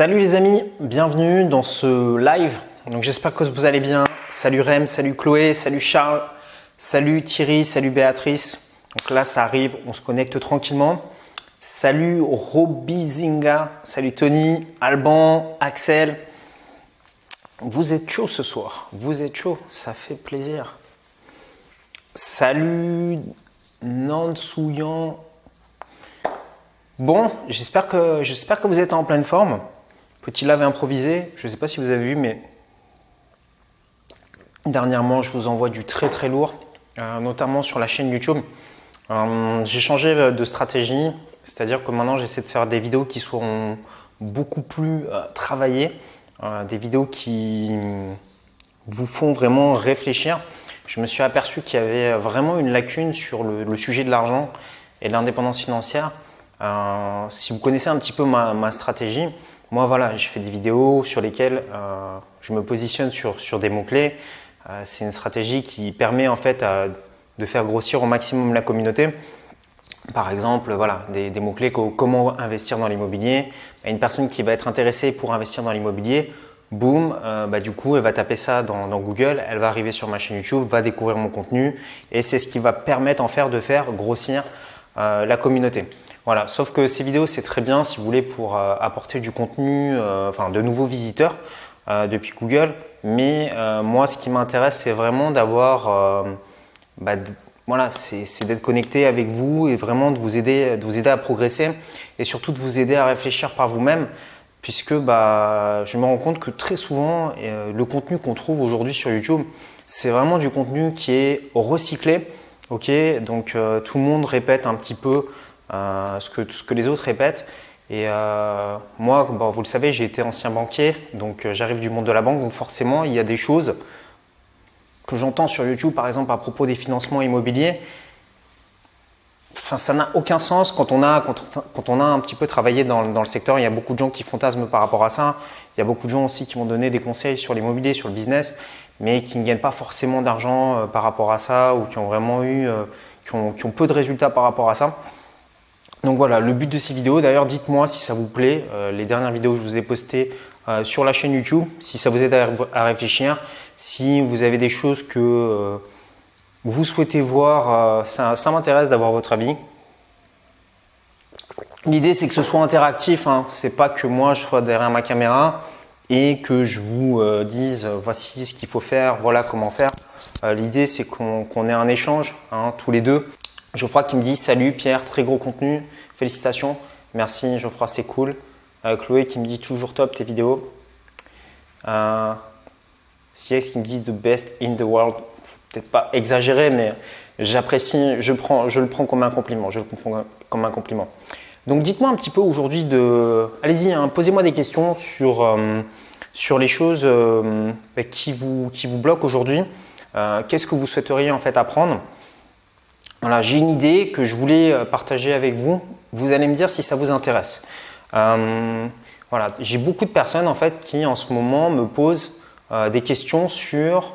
Salut les amis, bienvenue dans ce live. Donc j'espère que vous allez bien. Salut Rem, salut Chloé, salut Charles, salut Thierry, salut Béatrice. Donc là ça arrive, on se connecte tranquillement. Salut Robizinga, salut Tony, Alban, Axel. Vous êtes chaud ce soir, vous êtes chaud, ça fait plaisir. Salut Nansouyan. Bon, j'espère que, j'espère que vous êtes en pleine forme. Petit live improvisé, je ne sais pas si vous avez vu, mais dernièrement, je vous envoie du très très lourd, euh, notamment sur la chaîne YouTube. Euh, j'ai changé de stratégie, c'est-à-dire que maintenant j'essaie de faire des vidéos qui seront beaucoup plus euh, travaillées, des vidéos qui vous font vraiment réfléchir. Je me suis aperçu qu'il y avait vraiment une lacune sur le, sujet de l'argent et de l'indépendance financière. si vous connaissez un petit peu ma stratégie, moi, voilà, je fais des vidéos sur lesquelles euh, je me positionne sur, sur des mots-clés. Euh, c'est une stratégie qui permet en fait de faire grossir au maximum la communauté. Par exemple, voilà, des, mots-clés comme comment investir dans l'immobilier. Une personne qui va être intéressée pour investir dans l'immobilier, boum, euh, bah, du coup, elle va taper ça dans, dans, Google, elle va arriver sur ma chaîne YouTube, va découvrir mon contenu et c'est ce qui va permettre en fait de faire grossir la communauté. Voilà, sauf que ces vidéos, c'est très bien si vous voulez pour euh, apporter du contenu, euh, enfin de nouveaux visiteurs euh, depuis Google. Mais moi, ce qui m'intéresse, c'est vraiment d'avoir, bah, voilà, c'est d'être connecté avec vous et vraiment de vous aider, de vous aider à progresser et surtout de vous aider à réfléchir par vous-même, puisque bah, je me rends compte que très souvent, le contenu qu'on trouve aujourd'hui sur YouTube, c'est vraiment du contenu qui est recyclé. Ok, donc tout le monde répète un petit peu euh, ce, que, les autres répètent. Et euh, moi, vous le savez, j'ai été ancien banquier, donc euh, j'arrive du monde de la banque, donc forcément, il y a des choses que j'entends sur YouTube, par exemple, à propos des financements immobiliers. Enfin, ça n'a aucun sens quand on, a, quand, on a un petit peu travaillé dans, dans, le secteur. Il y a beaucoup de gens qui fantasment par rapport à ça. Il y a beaucoup de gens aussi qui vont donner des conseils sur l'immobilier, sur le business, mais qui ne gagnent pas forcément d'argent par rapport à ça ou qui ont vraiment eu, qui ont, qui ont peu de résultats par rapport à ça. Donc voilà, le but de ces vidéos, d'ailleurs dites-moi si ça vous plaît, euh, les dernières vidéos que je vous ai postées euh, sur la chaîne YouTube, si ça vous aide à, réfléchir, si vous avez des choses que euh, vous souhaitez voir, ça, m'intéresse d'avoir votre avis. L'idée c'est que ce soit interactif, hein. c'est pas que moi je sois derrière ma caméra et que je vous dise voici ce qu'il faut faire, voilà comment faire. L'idée c'est qu'on ait un échange hein, tous les deux. Geoffroy qui me dit Salut Pierre, très gros contenu, félicitations. Merci Geoffroy, c'est cool. Euh, Chloé qui me dit Toujours top tes vidéos. Euh, CX qui me dit The best in the world. Peut-être pas exagéré, mais j'apprécie, je, je le prends comme un compliment. Je le prends comme un compliment. Donc dites-moi un petit peu aujourd'hui de. Allez-y, hein, posez-moi des questions sur, euh, les choses euh, qui, vous, bloquent aujourd'hui. Qu'est-ce que vous souhaiteriez en fait apprendre? Voilà, j'ai une idée que je voulais euh, partager avec vous. Vous allez me dire si ça vous intéresse. Euh, voilà, j'ai beaucoup de personnes en fait qui en ce moment me posent euh, des questions sur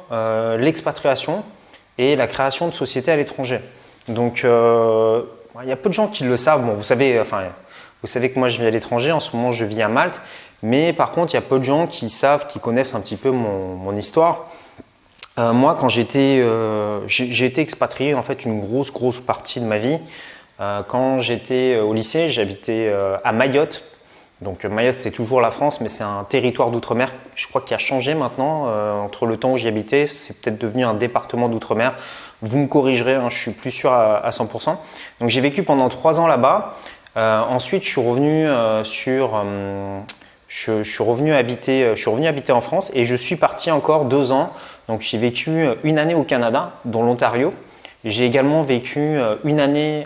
l'expatriation et la création de sociétés à l'étranger. Donc, il y a peu de gens qui le savent. Vous savez, enfin, vous savez que moi je vis à l'étranger. En ce moment, je vis à Malte. Mais par contre, il y a peu de gens qui savent, qui connaissent un petit peu mon, mon histoire. Euh, moi, quand j'étais, euh, j'ai été expatrié en fait une grosse grosse partie de ma vie. Euh, quand j'étais au lycée, j'habitais à Mayotte. Donc Mayotte, c'est toujours la France, mais c'est un territoire d'outre-mer. Je crois qu'il a changé maintenant entre le temps où j'y habitais. C'est peut-être devenu un département d'outre-mer. Vous me corrigerez, hein, je suis plus sûr à, à 100%. Donc j'ai vécu pendant trois ans là-bas. ensuite, je suis revenu sur je, suis revenu habiter, euh, je suis revenu habiter en France et je suis parti encore deux ans. Donc j'ai vécu euh, une année au Canada, dans l'Ontario. J'ai également vécu euh, une année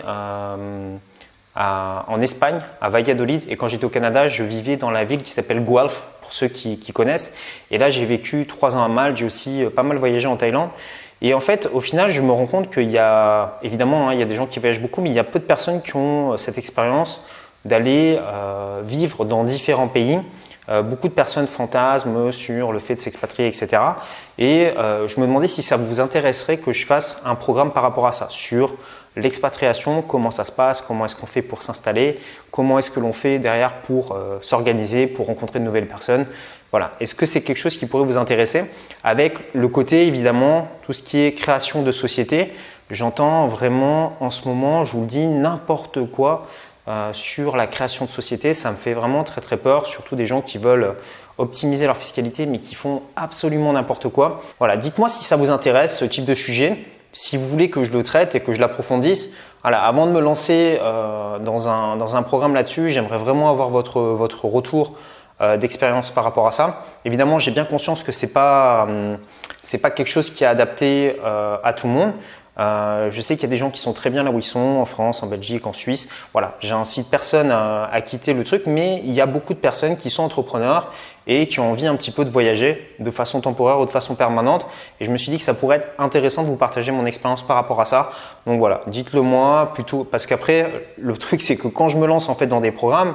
en Espagne, à Valladolid. Et quand j'étais au Canada, je vivais dans la ville qui s'appelle Guelph, pour ceux qui, connaissent. Et là, j'ai vécu trois ans à Malte. J'ai aussi pas mal voyagé en Thaïlande. Et en fait, au final, je me rends compte qu'il y a, évidemment, hein, il y a des gens qui voyagent beaucoup, mais il y a peu de personnes qui ont cette expérience d'aller euh, vivre dans différents pays beaucoup de personnes fantasment sur le fait de s'expatrier, etc. Et je me demandais si ça vous intéresserait que je fasse un programme par rapport à ça, sur l'expatriation, comment ça se passe, comment est-ce qu'on fait pour s'installer, comment est-ce que l'on fait derrière pour s'organiser, pour rencontrer de nouvelles personnes. Voilà. Est-ce que c'est quelque chose qui pourrait vous intéresser? Avec le côté, évidemment, tout ce qui est création de société. J'entends vraiment en ce moment, je vous le dis, n'importe quoi euh, sur la création de société. Ça me fait vraiment très très peur, surtout des gens qui veulent optimiser leur fiscalité mais qui font absolument n'importe quoi. Voilà, dites-moi si ça vous intéresse ce type de sujet, si vous voulez que je le traite et que je l'approfondisse. Voilà, avant de me lancer euh, dans, un, dans un programme là-dessus, j'aimerais vraiment avoir votre, votre retour euh, d'expérience par rapport à ça. Évidemment, j'ai bien conscience que c'est pas hum, pas quelque chose qui est adapté euh, à tout le monde. Euh, je sais qu'il y a des gens qui sont très bien là où ils sont, en France, en Belgique, en Suisse. Voilà, j'ai incite personne à, à quitter le truc, mais il y a beaucoup de personnes qui sont entrepreneurs et qui ont envie un petit peu de voyager de façon temporaire ou de façon permanente. Et je me suis dit que ça pourrait être intéressant de vous partager mon expérience par rapport à ça. Donc voilà, dites-le moi plutôt, parce qu'après, le truc c'est que quand je me lance en fait dans des programmes,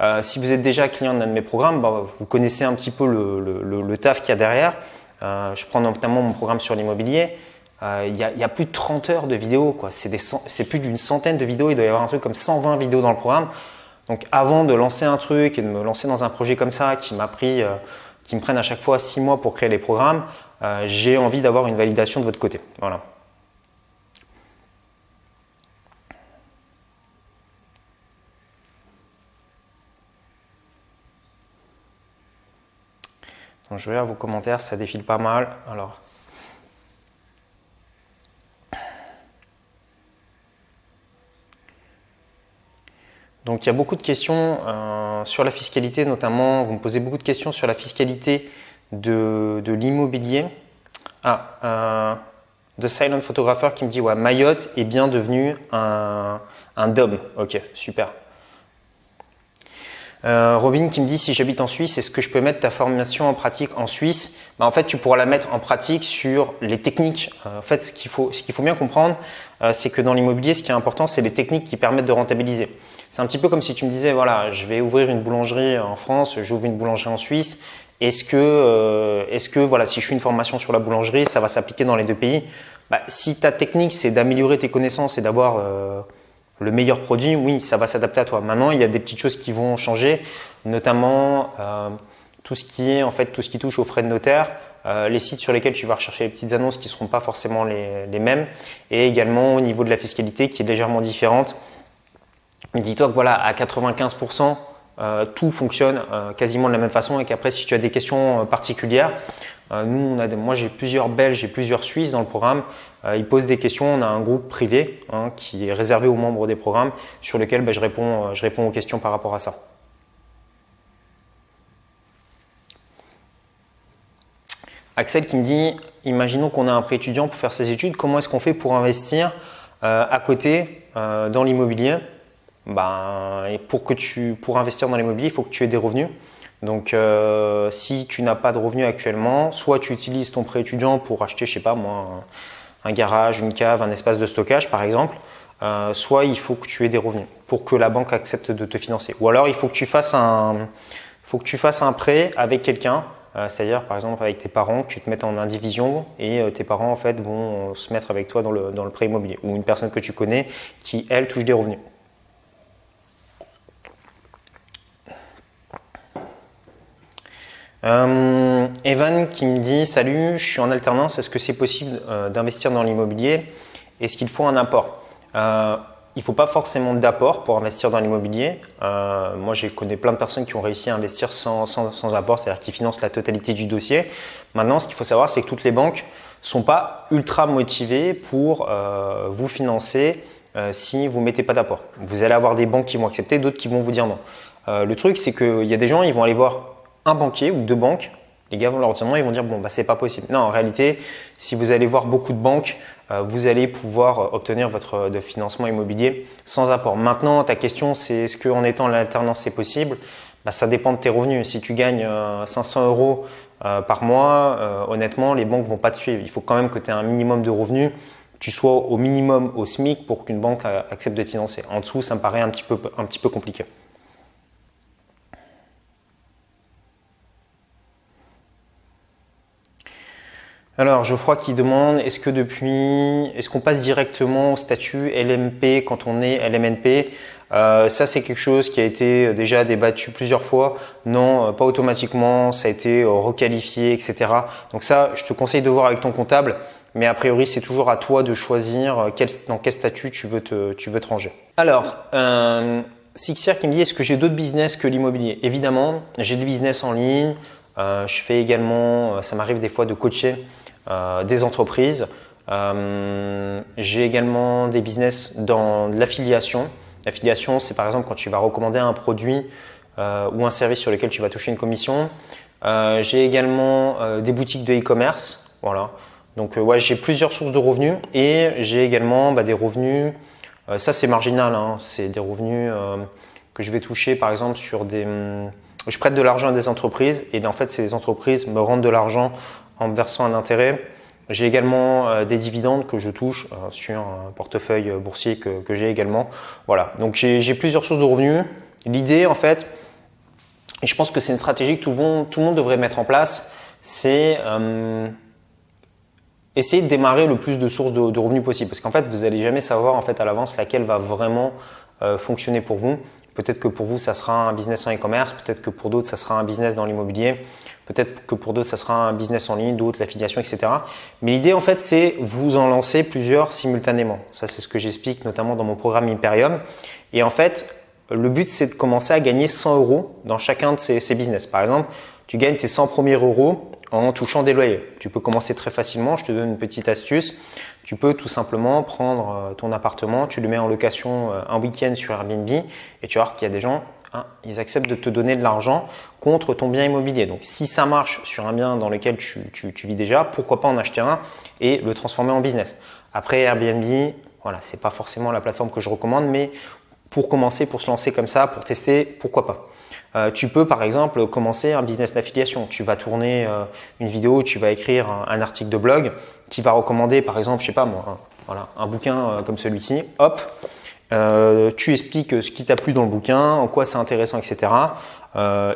euh, si vous êtes déjà client d'un de mes programmes, bah, vous connaissez un petit peu le, taf qu'il y a derrière. Euh, je prends notamment mon programme sur l'immobilier. Euh, il y, a plus de 30 heures de vidéos, c'est plus d'une centaine de vidéos. Il doit y avoir un truc comme 120 vidéos dans le programme. Donc avant de lancer un truc et de me lancer dans un projet comme ça qui m'a pris, qui me prenne à chaque fois 6 mois pour créer les programmes, j'ai envie d'avoir une validation de votre côté. Voilà. Donc je vos commentaires, ça défile pas mal. Donc il y a beaucoup de questions euh, sur la fiscalité, notamment vous me posez beaucoup de questions sur la fiscalité de, l'immobilier. Ah, euh, The Silent Photographer qui me dit Mayotte est bien devenu un, un DOM. Ok, super. Euh, Robin qui me dit si j'habite en Suisse, est-ce que je peux mettre ta formation en pratique en Suisse? Bah, En fait, tu pourras la mettre en pratique sur les techniques. En fait, ce qu'il faut, bien comprendre, c'est que dans l'immobilier, ce qui est important, c'est les techniques qui permettent de rentabiliser. C'est un petit peu comme si tu me disais, voilà, je vais ouvrir une boulangerie en France, j'ouvre une boulangerie en Suisse. Est-ce que, est-ce que, voilà, si je suis une formation sur la boulangerie, ça va s'appliquer dans les deux pays? Bah, Si ta technique, c'est d'améliorer tes connaissances et d'avoir le meilleur produit, oui, ça va s'adapter à toi. Maintenant, il y a des petites choses qui vont changer, notamment euh, tout ce qui est en fait tout ce qui touche aux frais de notaire, euh, les sites sur lesquels tu vas rechercher les petites annonces qui ne seront pas forcément les, mêmes, et également au niveau de la fiscalité qui est légèrement différente. Dis-toi que voilà, à 95%, euh, tout fonctionne quasiment de la même façon et qu'après, si tu as des questions particulières, euh, nous, on a moi j'ai plusieurs Belges et plusieurs Suisses dans le programme. Euh, ils posent des questions. On a un groupe privé hein, qui est réservé aux membres des programmes sur lequel ben, je, réponds, euh, je réponds aux questions par rapport à ça. Axel qui me dit, imaginons qu'on a un prêt étudiant pour faire ses études, comment est-ce qu'on fait pour investir à côté dans l'immobilier? Ben, pour, que tu, pour investir dans l'immobilier, il faut que tu aies des revenus. Donc, euh, si tu n'as pas de revenus actuellement, soit tu utilises ton prêt étudiant pour acheter, je sais pas moi, un, garage, une cave, un espace de stockage par exemple, euh, soit il faut que tu aies des revenus pour que la banque accepte de te financer. Ou alors il faut que tu fasses un, faut que tu fasses un prêt avec quelqu'un, euh, c'est-à-dire par exemple avec tes parents, que tu te mettes en indivision et tes parents en fait vont se mettre avec toi dans le, dans le prêt immobilier ou une personne que tu connais qui elle touche des revenus. Euh, Evan qui me dit Salut, je suis en alternance, est-ce que c'est possible euh, d'investir dans l'immobilier? Est-ce qu'il faut un apport? Euh, Il ne faut pas forcément d'apport pour investir dans l'immobilier. moi, j'ai connu plein de personnes qui ont réussi à investir sans, sans, apport, c'est-à-dire qui financent la totalité du dossier. Maintenant, ce qu'il faut savoir, c'est que toutes les banques ne sont pas ultra motivées pour vous financer si vous ne mettez pas d'apport. Vous allez avoir des banques qui vont accepter, d'autres qui vont vous dire non. le truc, c'est qu'il y a des gens, ils vont aller voir un banquier ou deux banques, les gars vont leur dire ils vont dire bon bah c'est pas possible. Non, en réalité, si vous allez voir beaucoup de banques, euh, vous allez pouvoir euh, obtenir votre euh, financement immobilier sans apport. Maintenant, ta question c'est est-ce qu'en étant l'alternance c'est possible? Bah, ça dépend de tes revenus. Si tu gagnes 500 euros par mois, honnêtement, les banques vont pas te suivre. Il faut quand même que tu aies un minimum de revenus, tu sois au minimum au SMIC pour qu'une banque accepte de te financer. En dessous, ça me paraît un petit peu, un petit peu compliqué. Alors, Geoffroy qui demande est-ce que depuis, est-ce qu'on passe directement au statut LMP quand on est LMNP euh, ça, c'est quelque chose qui a été déjà débattu plusieurs fois. Non, euh, pas automatiquement. Ça a été euh, requalifié, etc. Donc ça, je te conseille de voir avec ton comptable. Mais a priori, c'est toujours à toi de choisir dans quel statut tu veux te, tu ranger. Alors, euh, Sixier qui me dit est-ce que j'ai d'autres business que l'immobilier? Évidemment, j'ai des business en ligne. Je fais également, ça m'arrive des fois de coacher des entreprises. j'ai également des business dans l'affiliation. L'affiliation, c'est par exemple quand tu vas recommander un produit euh, ou un service sur lequel tu vas toucher une commission. Euh, j'ai également euh, des boutiques de e-commerce. Voilà. Donc ouais, j'ai plusieurs sources de revenus et j'ai également bah, des revenus. ça c'est marginal, hein. c'est des revenus que je vais toucher par exemple sur des. Hum, je prête de l'argent à des entreprises et en fait ces entreprises me rendent de l'argent en versant un intérêt. J'ai également euh, des dividendes que je touche euh, sur un portefeuille boursier que, j'ai également. Voilà, donc j'ai plusieurs sources de revenus. L'idée, en fait, et je pense que c'est une stratégie que tout le, monde, devrait mettre en place, c'est euh, essayer de démarrer le plus de sources de, revenus possible. Parce qu'en fait, vous n'allez jamais savoir en fait à l'avance laquelle va vraiment euh, fonctionner pour vous. Peut-être que pour vous, ça sera un business en e-commerce, peut-être que pour d'autres, ça sera un business dans l'immobilier, peut-être que pour d'autres, ça sera un business en ligne, d'autres l'affiliation, etc. Mais l'idée, en fait, c'est vous en lancer plusieurs simultanément. Ça, c'est ce que j'explique notamment dans mon programme Imperium. Et en fait, le but, c'est de commencer à gagner 100 euros dans chacun de ces, business. Par exemple, tu gagnes tes 100 premiers euros en touchant des loyers. Tu peux commencer très facilement, je te donne une petite astuce. Tu peux tout simplement prendre euh, ton appartement, tu le mets en location euh, un week-end sur Airbnb et tu vas voir qu'il y a des gens, hein, ils acceptent de te donner de l'argent contre ton bien immobilier. Donc si ça marche sur un bien dans lequel tu, vis déjà, pourquoi pas en acheter un et le transformer en business? Après Airbnb, voilà, c'est pas forcément la plateforme que je recommande, mais pour commencer, pour se lancer comme ça, pour tester, pourquoi pas? Euh, tu peux par exemple commencer un business d'affiliation. Tu vas tourner euh, une vidéo, tu vas écrire un, article de blog qui va recommander par exemple, je sais pas moi, un, bouquin euh, comme celui-ci. Hop, tu expliques ce qui t'a plu dans le bouquin, en quoi c'est intéressant, etc.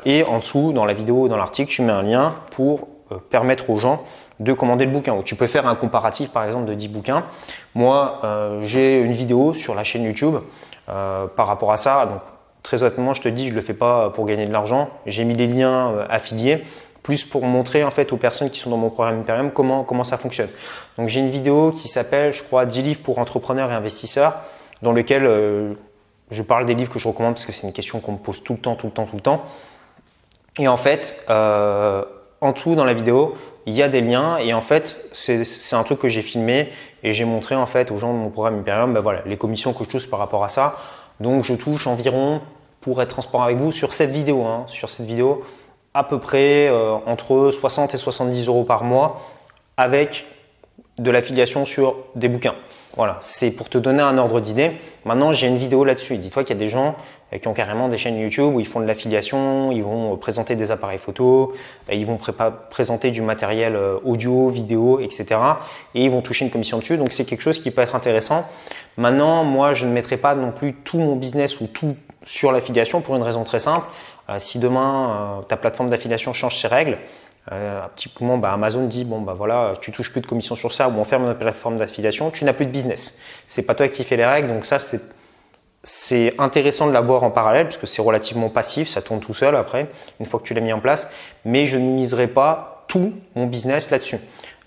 et en dessous, dans la vidéo, dans l'article, tu mets un lien pour permettre aux gens de commander le bouquin. Ou tu peux faire un comparatif par exemple de 10 bouquins. Moi, j'ai une vidéo sur la chaîne YouTube par rapport à ça. Donc, Très honnêtement, je te dis, je ne le fais pas pour gagner de l'argent. J'ai mis les liens euh, affiliés plus pour montrer en fait aux personnes qui sont dans mon programme Imperium comment, comment ça fonctionne. Donc j'ai une vidéo qui s'appelle, je crois, 10 livres pour entrepreneurs et investisseurs, dans lequel euh, je parle des livres que je recommande parce que c'est une question qu'on me pose tout le temps, tout le temps, tout le temps. Et en fait, euh, en tout dans la vidéo, il y a des liens et en fait, c'est un truc que j'ai filmé et j'ai montré en fait aux gens de mon programme Imperium, ben voilà, les commissions que je touche par rapport à ça. Donc je touche environ, pour être transparent avec vous, sur cette vidéo, hein, sur cette vidéo, à peu près euh, entre 60 et 70 euros par mois avec de l'affiliation sur des bouquins. Voilà, c'est pour te donner un ordre d'idée. Maintenant, j'ai une vidéo là-dessus. Dis-toi qu'il y a des gens euh, qui ont carrément des chaînes YouTube où ils font de l'affiliation, ils vont euh, présenter des appareils photo, ils vont présenter du matériel audio, vidéo, etc. Et ils vont toucher une commission dessus. Donc c'est quelque chose qui peut être intéressant. Maintenant, moi, je ne mettrai pas non plus tout mon business ou tout sur l'affiliation pour une raison très simple. Euh, si demain euh, ta plateforme d'affiliation change ses règles, euh, un petit moment, bah, Amazon dit bon bah voilà, tu touches plus de commission sur ça ou on ferme notre plateforme d'affiliation, tu n'as plus de business. C'est pas toi qui fais les règles, donc ça c'est c'est intéressant de l'avoir en parallèle puisque c'est relativement passif, ça tourne tout seul après une fois que tu l'as mis en place. Mais je ne miserai pas tout mon business là-dessus.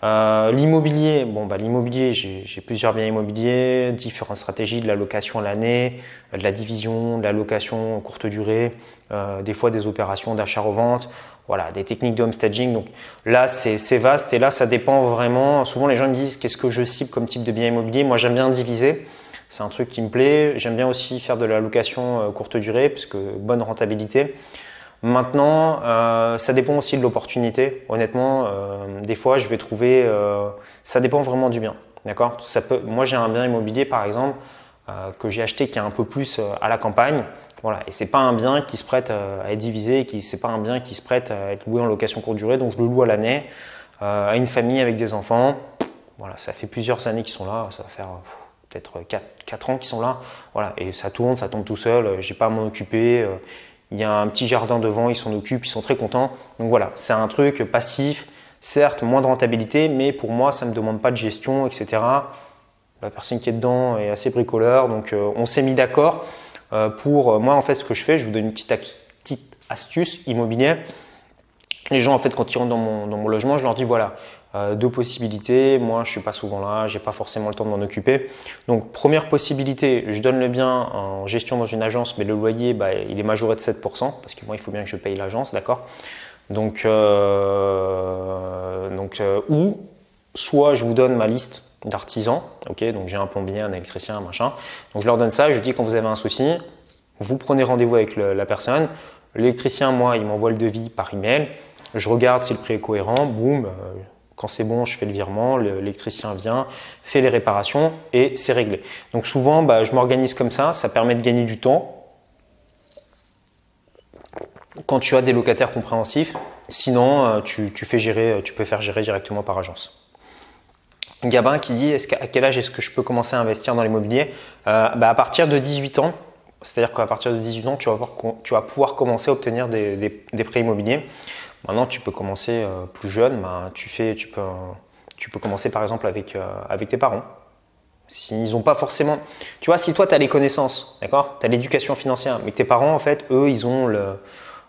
Euh, l'immobilier, bon bah l'immobilier, j'ai plusieurs biens immobiliers, différentes stratégies de la location à l'année, de la division, de la location courte durée, euh, des fois des opérations d'achat-revente, voilà, des techniques de homestaging. Donc là, c'est vaste et là, ça dépend vraiment. Souvent, les gens me disent qu'est-ce que je cible comme type de bien immobilier. Moi, j'aime bien diviser. C'est un truc qui me plaît. J'aime bien aussi faire de la location euh, courte durée, puisque bonne rentabilité. Maintenant, euh, ça dépend aussi de l'opportunité. Honnêtement, euh, des fois, je vais trouver. Ça dépend vraiment du bien. D'accord? Moi, j'ai un bien immobilier, par exemple, que j'ai acheté qui est un peu plus à la campagne. Voilà. Et c'est pas un bien qui se prête à être divisé. Qui c'est pas un bien qui se prête à être loué en location courte durée. Donc, je le loue à l'année à une famille avec des enfants. Voilà. Ça fait plusieurs années qu'ils sont là. Ça va faire peut-être 4, 4 ans qu'ils sont là. Voilà. Et ça tourne, ça tombe tout seul. J'ai pas à m'en occuper il y a un petit jardin devant, ils s'en occupent, ils sont très contents. Donc voilà, c'est un truc passif, Certes, moins de rentabilité, mais pour moi, ça ne me demande pas de gestion, etc. La personne qui est dedans est assez bricoleur, donc euh, on s'est mis d'accord euh, pour moi en fait ce que je fais. Je vous donne une petite, astuce immobilière. Les gens en fait quand ils rentrent dans mon, logement, je leur dis voilà euh, deux possibilités. Moi, je suis pas souvent là, j'ai pas forcément le temps de m'en occuper. Donc, première possibilité, je donne le bien en gestion dans une agence, mais le loyer, bah, il est majoré de 7%, parce que moi, il faut bien que je paye l'agence, d'accord? Donc, euh, donc euh, ou soit je vous donne ma liste d'artisans, ok Donc, j'ai un plombier, un électricien, un machin. Donc, je leur donne ça, je dis quand vous avez un souci, vous prenez rendez-vous avec la personne. L'électricien, moi, il m'envoie le devis par email. Je regarde si le prix est cohérent, boum, quand c'est bon, je fais le virement, l'électricien vient, fait les réparations et c'est réglé. Donc souvent, bah, je m'organise comme ça, ça permet de gagner du temps quand tu as des locataires compréhensifs. Sinon, euh, tu, fais gérer, tu peux faire gérer directement par agence. Gabin qui dit à quel âge est-ce que je peux commencer à investir dans l'immobilier? Euh, bah, À partir de 18 ans, c'est-à-dire qu'à partir de 18 ans, tu vas, pouvoir, commencer à obtenir des prêts immobiliers. Maintenant, tu peux commencer euh, plus jeune. Ben, tu, fais, tu, peux, commencer par exemple avec, euh, tes parents. S'ils n'ont pas forcément. Tu vois, si toi, tu as les connaissances, d'accord? Tu as l'éducation financière, mais tes parents, en fait, eux, ils ont le,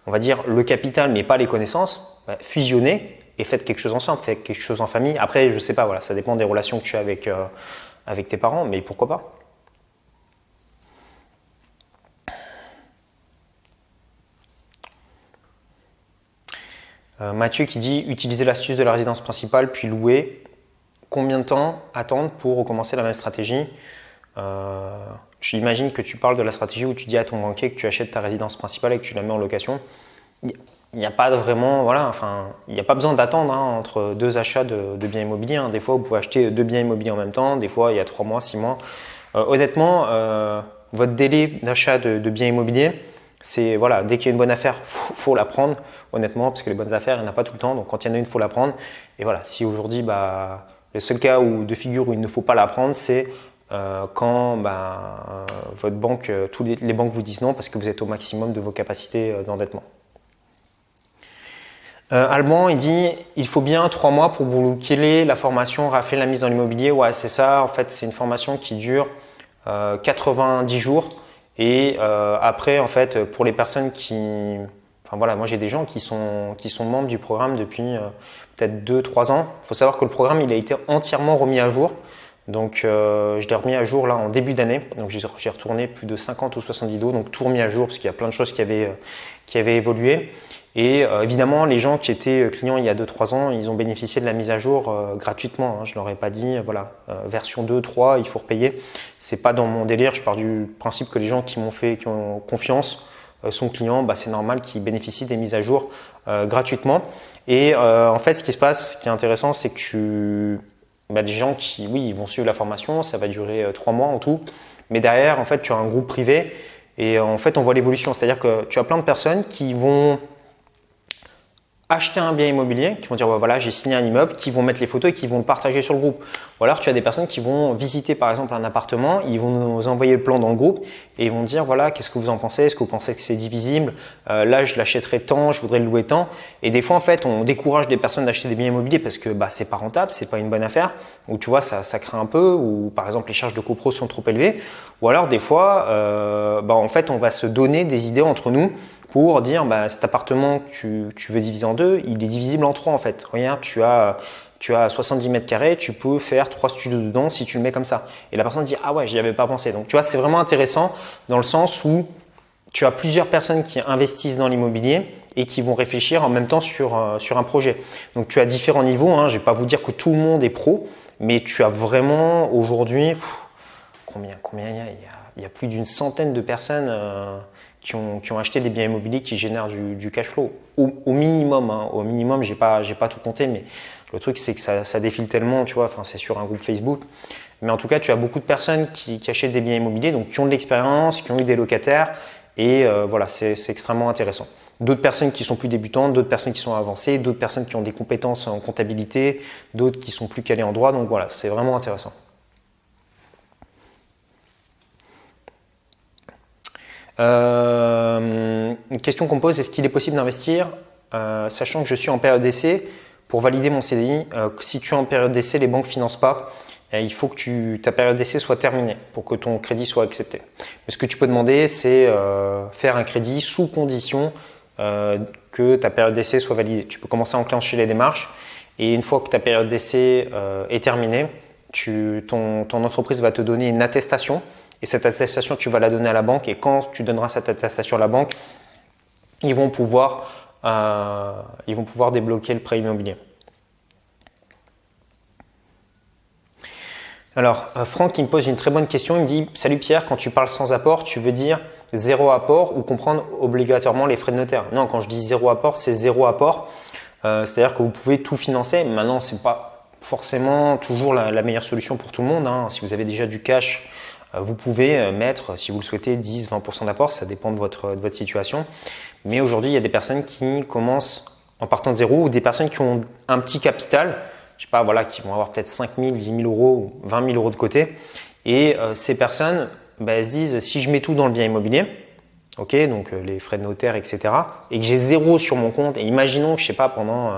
on va dire, le capital, mais pas les connaissances, ben, fusionnez et faites quelque chose ensemble, faites quelque chose en famille. Après, je sais pas, voilà, ça dépend des relations que tu as avec, euh, avec tes parents, mais pourquoi pas Euh, Mathieu qui dit utiliser l'astuce de la résidence principale puis louer. Combien de temps attendre pour recommencer la même stratégie? Euh, J'imagine que tu parles de la stratégie où tu dis à ton banquier que tu achètes ta résidence principale et que tu la mets en location. Il n'y a pas vraiment, voilà, enfin, il n'y a pas besoin d'attendre hein, entre deux achats de, biens immobiliers. Hein. Des fois, vous pouvez acheter deux biens immobiliers en même temps. Des fois, il y a trois mois, six mois. Euh, honnêtement, votre délai d'achat de, biens immobiliers, c'est voilà, dès qu'il y a une bonne affaire, faut, faut la prendre, honnêtement, parce que les bonnes affaires, il n'y en a pas tout le temps. Donc quand il y en a une, faut la prendre. Et voilà, si aujourd'hui, bah, le seul cas de figure où il ne faut pas la prendre, c'est euh, quand bah, votre banque, euh, tous les, banques vous disent non parce que vous êtes au maximum de vos capacités euh. Alban, il dit il faut bien trois mois pour boucler la formation, rafler la mise dans l'immobilier. Ouais, c'est ça. En fait, c'est une formation qui dure 90 jours. Et euh, après, en fait, pour les personnes qui, enfin voilà, moi j'ai des gens qui sont qui sont membres du programme depuis euh, peut-être 2-3 ans. Il faut savoir que le programme il a été entièrement remis à jour. Donc euh, je l'ai remis à jour là en début d'année. Donc j'ai retourné plus de 50 ou 60 vidéos, donc tout remis à jour parce qu'il y a plein de choses qui avaient qui avaient évolué. Et euh, évidemment, les gens qui étaient clients il y a 2-3 ans, ils ont bénéficié de la mise à jour euh, gratuitement. Hein. Je ne leur ai pas dit, voilà, euh, version 2, 3, il faut repayer. C'est pas dans mon délire. Je pars du principe que les gens qui m'ont fait, qui ont confiance, sont clients, bah, c'est normal qu'ils bénéficient des mises à jour gratuitement. Et en fait, ce qui se passe, ce qui est intéressant, c'est que tu, bah, gens qui, oui, ils vont suivre la formation, ça va durer 3 mois en tout. Mais derrière, en fait, tu as un groupe privé et en fait, on voit l'évolution. C'est-à-dire que tu as plein de personnes qui vont acheter un bien immobilier, qui vont dire voilà j'ai signé un immeuble, qui vont mettre les photos et qui vont le partager sur le groupe. Ou alors tu as des personnes qui vont visiter par exemple un appartement, ils vont nous envoyer le plan dans le groupe et ils vont dire voilà qu'est-ce que vous en pensez, est-ce que vous pensez que c'est divisible, euh, là je l'achèterai tant, je voudrais le louer tant. Et des fois en fait on décourage des personnes d'acheter des biens immobiliers parce que bah, c'est pas rentable, c'est pas une bonne affaire, ou tu vois ça, ça crée un peu, ou par exemple les charges de copro sont trop élevées, ou alors des fois euh, bah, en fait on va se donner des idées entre nous pour dire bah, cet appartement que tu, veux diviser en deux, il est divisible en trois en fait. Regarde, tu as, tu as 70 mètres carrés, tu peux faire trois studios dedans si tu le mets comme ça. Et la personne dit ah ouais, j'y avais pas pensé. Donc tu vois, c'est vraiment intéressant dans le sens où tu as plusieurs personnes qui investissent dans l'immobilier et qui vont réfléchir en même temps sur, euh, sur un projet. Donc tu as différents niveaux. Hein. Je ne vais pas vous dire que tout le monde est pro, mais tu as vraiment aujourd'hui combien combien il y a, il y a, plus d'une centaine de personnes. Euh, qui ont, acheté des biens immobiliers qui génèrent du, cash flow. Au, minimum, hein, au minimum, j'ai pas, tout compté, mais le truc c'est que ça, défile tellement, tu vois. Enfin, c'est sur un groupe Facebook, mais en tout cas, tu as beaucoup de personnes qui, achètent des biens immobiliers, donc qui ont de l'expérience, qui ont eu des locataires, et euh, voilà, c'est, c'est extrêmement intéressant. D'autres personnes qui sont plus débutantes, d'autres personnes qui sont avancées, d'autres personnes qui ont des compétences en comptabilité, d'autres qui sont plus calées en droit, donc voilà, c'est vraiment intéressant. Euh, une question qu'on pose, est-ce qu'il est possible d'investir, euh, sachant que je suis en période d'essai, pour valider mon CDI, si tu es en période d'essai, les banques ne financent pas. il faut que ta période d'essai soit terminée pour que ton crédit soit accepté. Mais ce que tu peux demander, c'est faire un crédit sous condition que ta période d'essai soit validée. Tu peux commencer à enclencher les démarches et une fois que ta période d'essai est terminée, ton, entreprise va te donner une attestation et cette attestation, tu vas la donner à la banque et quand tu donneras cette attestation à la banque, ils vont pouvoir, euh, ils vont pouvoir débloquer le prêt immobilier. Alors, euh, Franck, il me pose une très bonne question. Il me dit Salut Pierre, quand tu parles sans apport, tu veux dire zéro apport ou comprendre obligatoirement les frais de notaire? Non, quand je dis zéro apport, c'est zéro apport. Euh, c'est-à-dire que vous pouvez tout financer. Maintenant, ce n'est pas forcément toujours la, meilleure solution pour tout le monde. Hein. Si vous avez déjà du cash, vous pouvez euh, mettre, si vous le souhaitez, 10-20% d'apport, ça dépend de votre, de votre situation. Mais aujourd'hui, il y a des personnes qui commencent en partant de zéro ou des personnes qui ont un petit capital, je sais pas, voilà, qui vont avoir peut-être 5 000, 10 000 euros ou 20 000 euros de côté. Et euh, ces personnes, bah, elles se disent, si je mets tout dans le bien immobilier, ok, donc les frais de notaire, etc., et que j'ai zéro sur mon compte, et imaginons que, je sais pas, pendant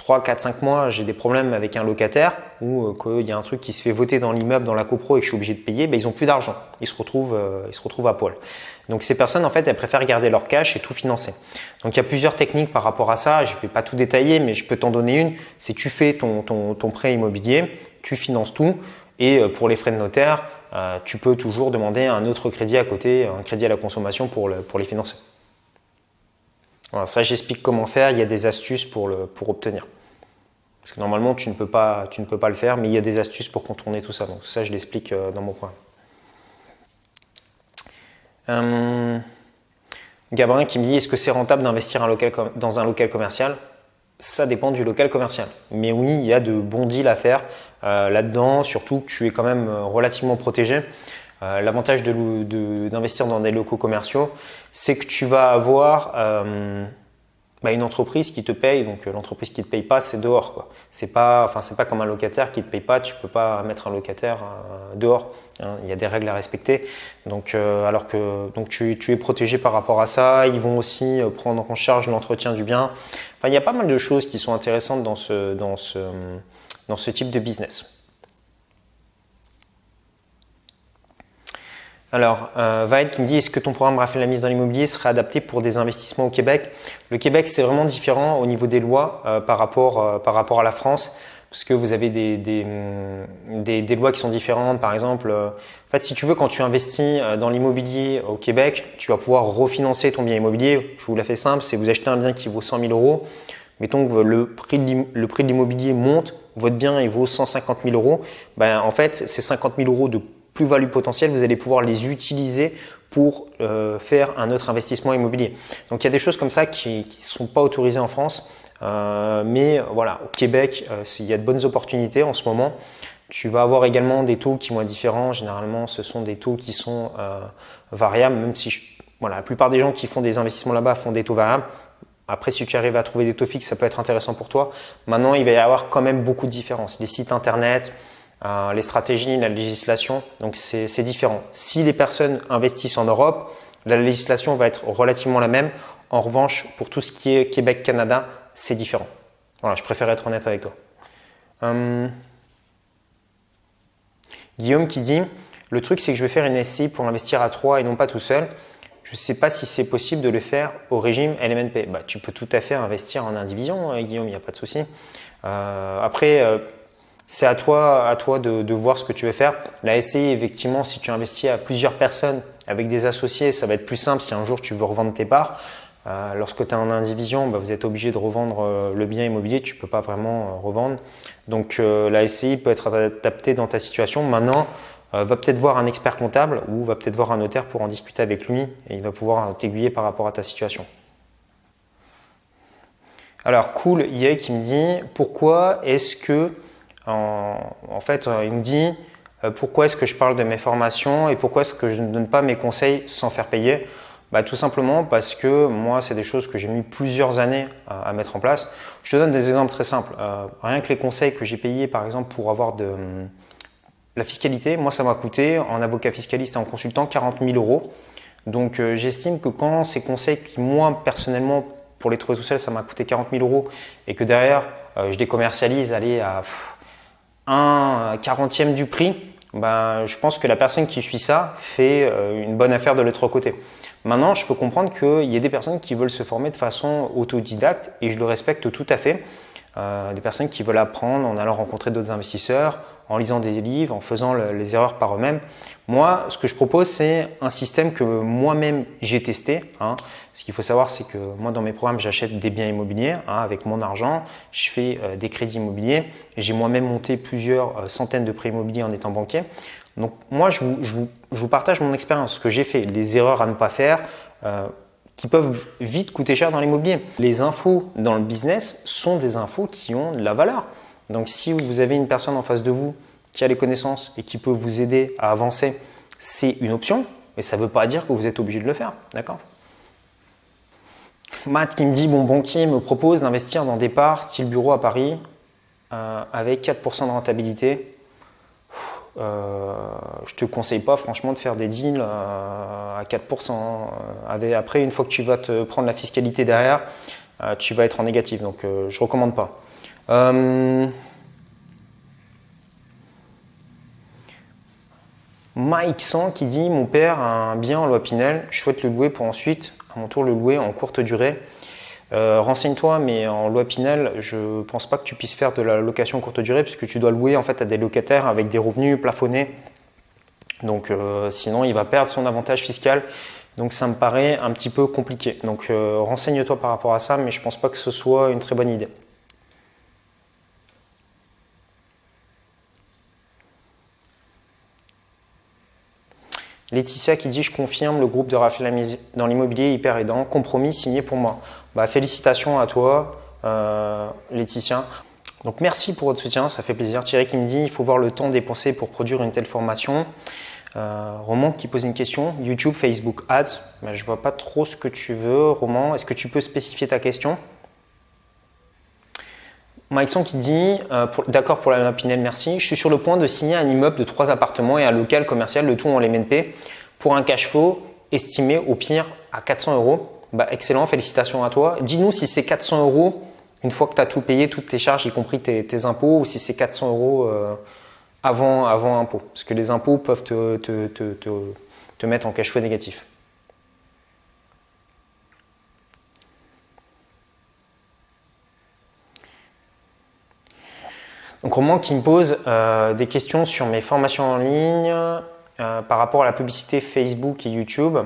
3, 4, 5 mois, j'ai des problèmes avec un locataire ou euh, qu'il y a un truc qui se fait voter dans l'immeuble, dans la copro et que je suis obligé de payer, ben, ils n'ont plus d'argent. Ils, se retrouvent, euh, ils se retrouvent à poil. Donc ces personnes, en fait, elles préfèrent garder leur cash et tout financer. Donc il y a plusieurs techniques par rapport à ça. Je ne vais pas tout détailler, mais je peux t'en donner une. C'est tu fais ton, ton, ton, prêt immobilier, tu finances tout et euh, pour les frais de notaire, tu peux toujours demander un autre crédit à côté, un crédit à la consommation pour, le, pour les financer. Voilà, ça j'explique comment faire, il y a des astuces pour, obtenir. Parce que normalement tu ne, peux pas, tu ne peux pas le faire, mais il y a des astuces pour contourner tout ça. Donc ça je l'explique euh, dans mon coin. Euh, Gabrin qui me dit est-ce que c'est rentable d'investir dans un local commercial? Ça dépend du local commercial. Mais oui, il y a de bons deals à faire euh, là-dedans, surtout que tu es quand même relativement protégé. L'avantage d'investir dans des locaux commerciaux, c'est que tu vas avoir euh, bah, une entreprise qui te paye. Donc euh, l'entreprise qui te paye pas, c'est dehors. Quoi. C'est pas, enfin pas comme un locataire qui te paye pas. Tu peux pas mettre un locataire euh, dehors. Hein. Il y a des règles à respecter. Donc alors que donc tu, tu, es protégé par rapport à ça. Ils vont aussi prendre en charge l'entretien du bien. Enfin il y a pas mal de choses qui sont intéressantes dans ce dans ce dans ce type de business. Alors, euh, qui me dit est-ce que ton programme Raphaël la mise dans l'immobilier serait adapté pour des investissements au Québec? Le Québec, c'est vraiment différent au niveau des lois euh, par, rapport, euh, par rapport à la France, parce que vous avez des, des, mm, lois qui sont différentes. Par exemple, euh, en fait, si tu veux, quand tu investis dans l'immobilier au Québec, tu vas pouvoir refinancer ton bien immobilier. Je vous la fais simple c'est vous achetez un bien qui vaut 100 000 euros. Mettons que le prix de l'immobilier monte, votre bien il vaut 150 000 euros. Ben, en fait, c'est 50 000 euros de plus-value potentielle, vous allez pouvoir les utiliser pour euh, faire un autre investissement immobilier. Donc il y a des choses comme ça qui ne sont pas autorisées en France. Euh, mais voilà, au Québec, euh, il y a de bonnes opportunités en ce moment. Tu vas avoir également des taux qui vont être différents. Généralement, ce sont des taux qui sont variables, même si voilà, la plupart des gens qui font des investissements là-bas font des taux variables. Après, si tu arrives à trouver des taux fixes, ça peut être intéressant pour toi. Maintenant, il va y avoir quand même beaucoup de différences. Les sites internet, euh, les stratégies, la législation. Donc c'est différent. Si les personnes investissent en Europe, la législation va être relativement la même. En revanche, pour tout ce qui est Québec-Canada, c'est différent. Voilà, je préfère être honnête avec toi. Euh, Guillaume qui dit Le truc, c'est que je vais faire une SCI pour investir à trois et non pas tout seul. Je ne sais pas si c'est possible de le faire au régime LMNP. Bah, tu peux tout à fait investir en indivision, hein, Guillaume, il n'y a pas de souci. Euh, après, c'est à toi, à toi de, voir ce que tu veux faire. La SCI, effectivement, si tu investis à plusieurs personnes avec des associés, ça va être plus simple si un jour tu veux revendre tes parts. Euh, lorsque tu es en indivision, bah, vous êtes obligé de revendre euh, le bien immobilier, tu ne peux pas vraiment euh, revendre. Donc la SCI peut être adaptée dans ta situation. Maintenant, va peut-être voir un expert comptable ou va peut-être voir un notaire pour en discuter avec lui et il va pouvoir t'aiguiller par rapport à ta situation. Alors, cool, Yé qui me dit pourquoi est-ce que en, fait, euh, il me dit euh, pourquoi est-ce que je parle de mes formations et pourquoi est-ce que je ne donne pas mes conseils sans faire payer? Bah, Tout simplement parce que moi, c'est des choses que j'ai mis plusieurs années à, mettre en place. Je te donne des exemples très simples. Euh, rien que les conseils que j'ai payés, par exemple, pour avoir de la fiscalité, moi, ça m'a coûté en avocat fiscaliste et en consultant 40 000 euros. Donc, j'estime que quand ces conseils qui, moi, personnellement, pour les trouver tout seul, ça m'a coûté 40 000 euros et que derrière, je les commercialise aller à un quarantième du prix, ben, je pense que la personne qui suit ça fait une bonne affaire de l'autre côté. Maintenant, je peux comprendre qu'il y ait des personnes qui veulent se former de façon autodidacte et je le respecte tout à fait. Euh, des personnes qui veulent apprendre en allant rencontrer d'autres investisseurs, en lisant des livres, en faisant les erreurs par eux-mêmes. Moi, ce que je propose, c'est un système que moi-même j'ai testé. Hein. Ce qu'il faut savoir, c'est que moi, dans mes programmes, j'achète des biens immobiliers hein, avec mon argent. Je fais euh, des crédits immobiliers. J'ai moi-même monté plusieurs euh, centaines de prêts immobiliers en étant banquier. Donc moi, je vous, partage mon expérience, ce que j'ai fait, les erreurs à ne pas faire, euh, qui peuvent vite coûter cher dans l'immobilier. Les infos dans le business sont des infos qui ont de la valeur. Donc si vous avez une personne en face de vous qui a les connaissances et qui peut vous aider à avancer, c'est une option, mais ça ne veut pas dire que vous êtes obligé de le faire. D'accord? Matt qui me dit, bon banquier me propose d'investir dans des parts style bureau à Paris euh, avec 4% de rentabilité euh, je te conseille pas franchement de faire des deals euh, à 4%. Euh, après, une fois que tu vas te prendre la fiscalité derrière, tu vas être en négatif. Donc, je recommande pas. Mike 100 qui dit Mon père a un bien en loi Pinel, je souhaite le louer pour ensuite, à mon tour, le louer en courte durée. Euh, renseigne-toi, mais en loi Pinel, je ne pense pas que tu puisses faire de la location courte durée puisque tu dois louer en fait à des locataires avec des revenus plafonnés. Donc euh, sinon, il va perdre son avantage fiscal. Donc ça me paraît un petit peu compliqué. Donc euh, renseigne-toi par rapport à ça, mais je ne pense pas que ce soit une très bonne idée. Laetitia qui dit Je confirme, le groupe de Raphaël dans l'immobilier hyper aidant, compromis signé pour moi. Bah, félicitations à toi, euh, Laetitia. Donc merci pour votre soutien, ça fait plaisir. Thierry qui me dit Il faut voir le temps dépensé pour produire une telle formation. Euh, Roman qui pose une question YouTube, Facebook, Ads. Bah, je vois pas trop ce que tu veux, Roman. Est-ce que tu peux spécifier ta question? Mikeson qui dit euh, D'accord pour la Pinel, merci. Je suis sur le point de signer un immeuble de trois appartements et un local commercial, le tout en LMNP, pour un cash flow estimé au pire à 400 euros. Bah, excellent, félicitations à toi. Dis-nous si c'est 400 euros une fois que tu as tout payé, toutes tes charges, y compris tes, impôts, ou si c'est 400 euros euh, avant, avant impôt. Parce que les impôts peuvent te, te mettre en cash flow négatif. Donc Roman qui me pose euh, des questions sur mes formations en ligne euh, par rapport à la publicité Facebook et YouTube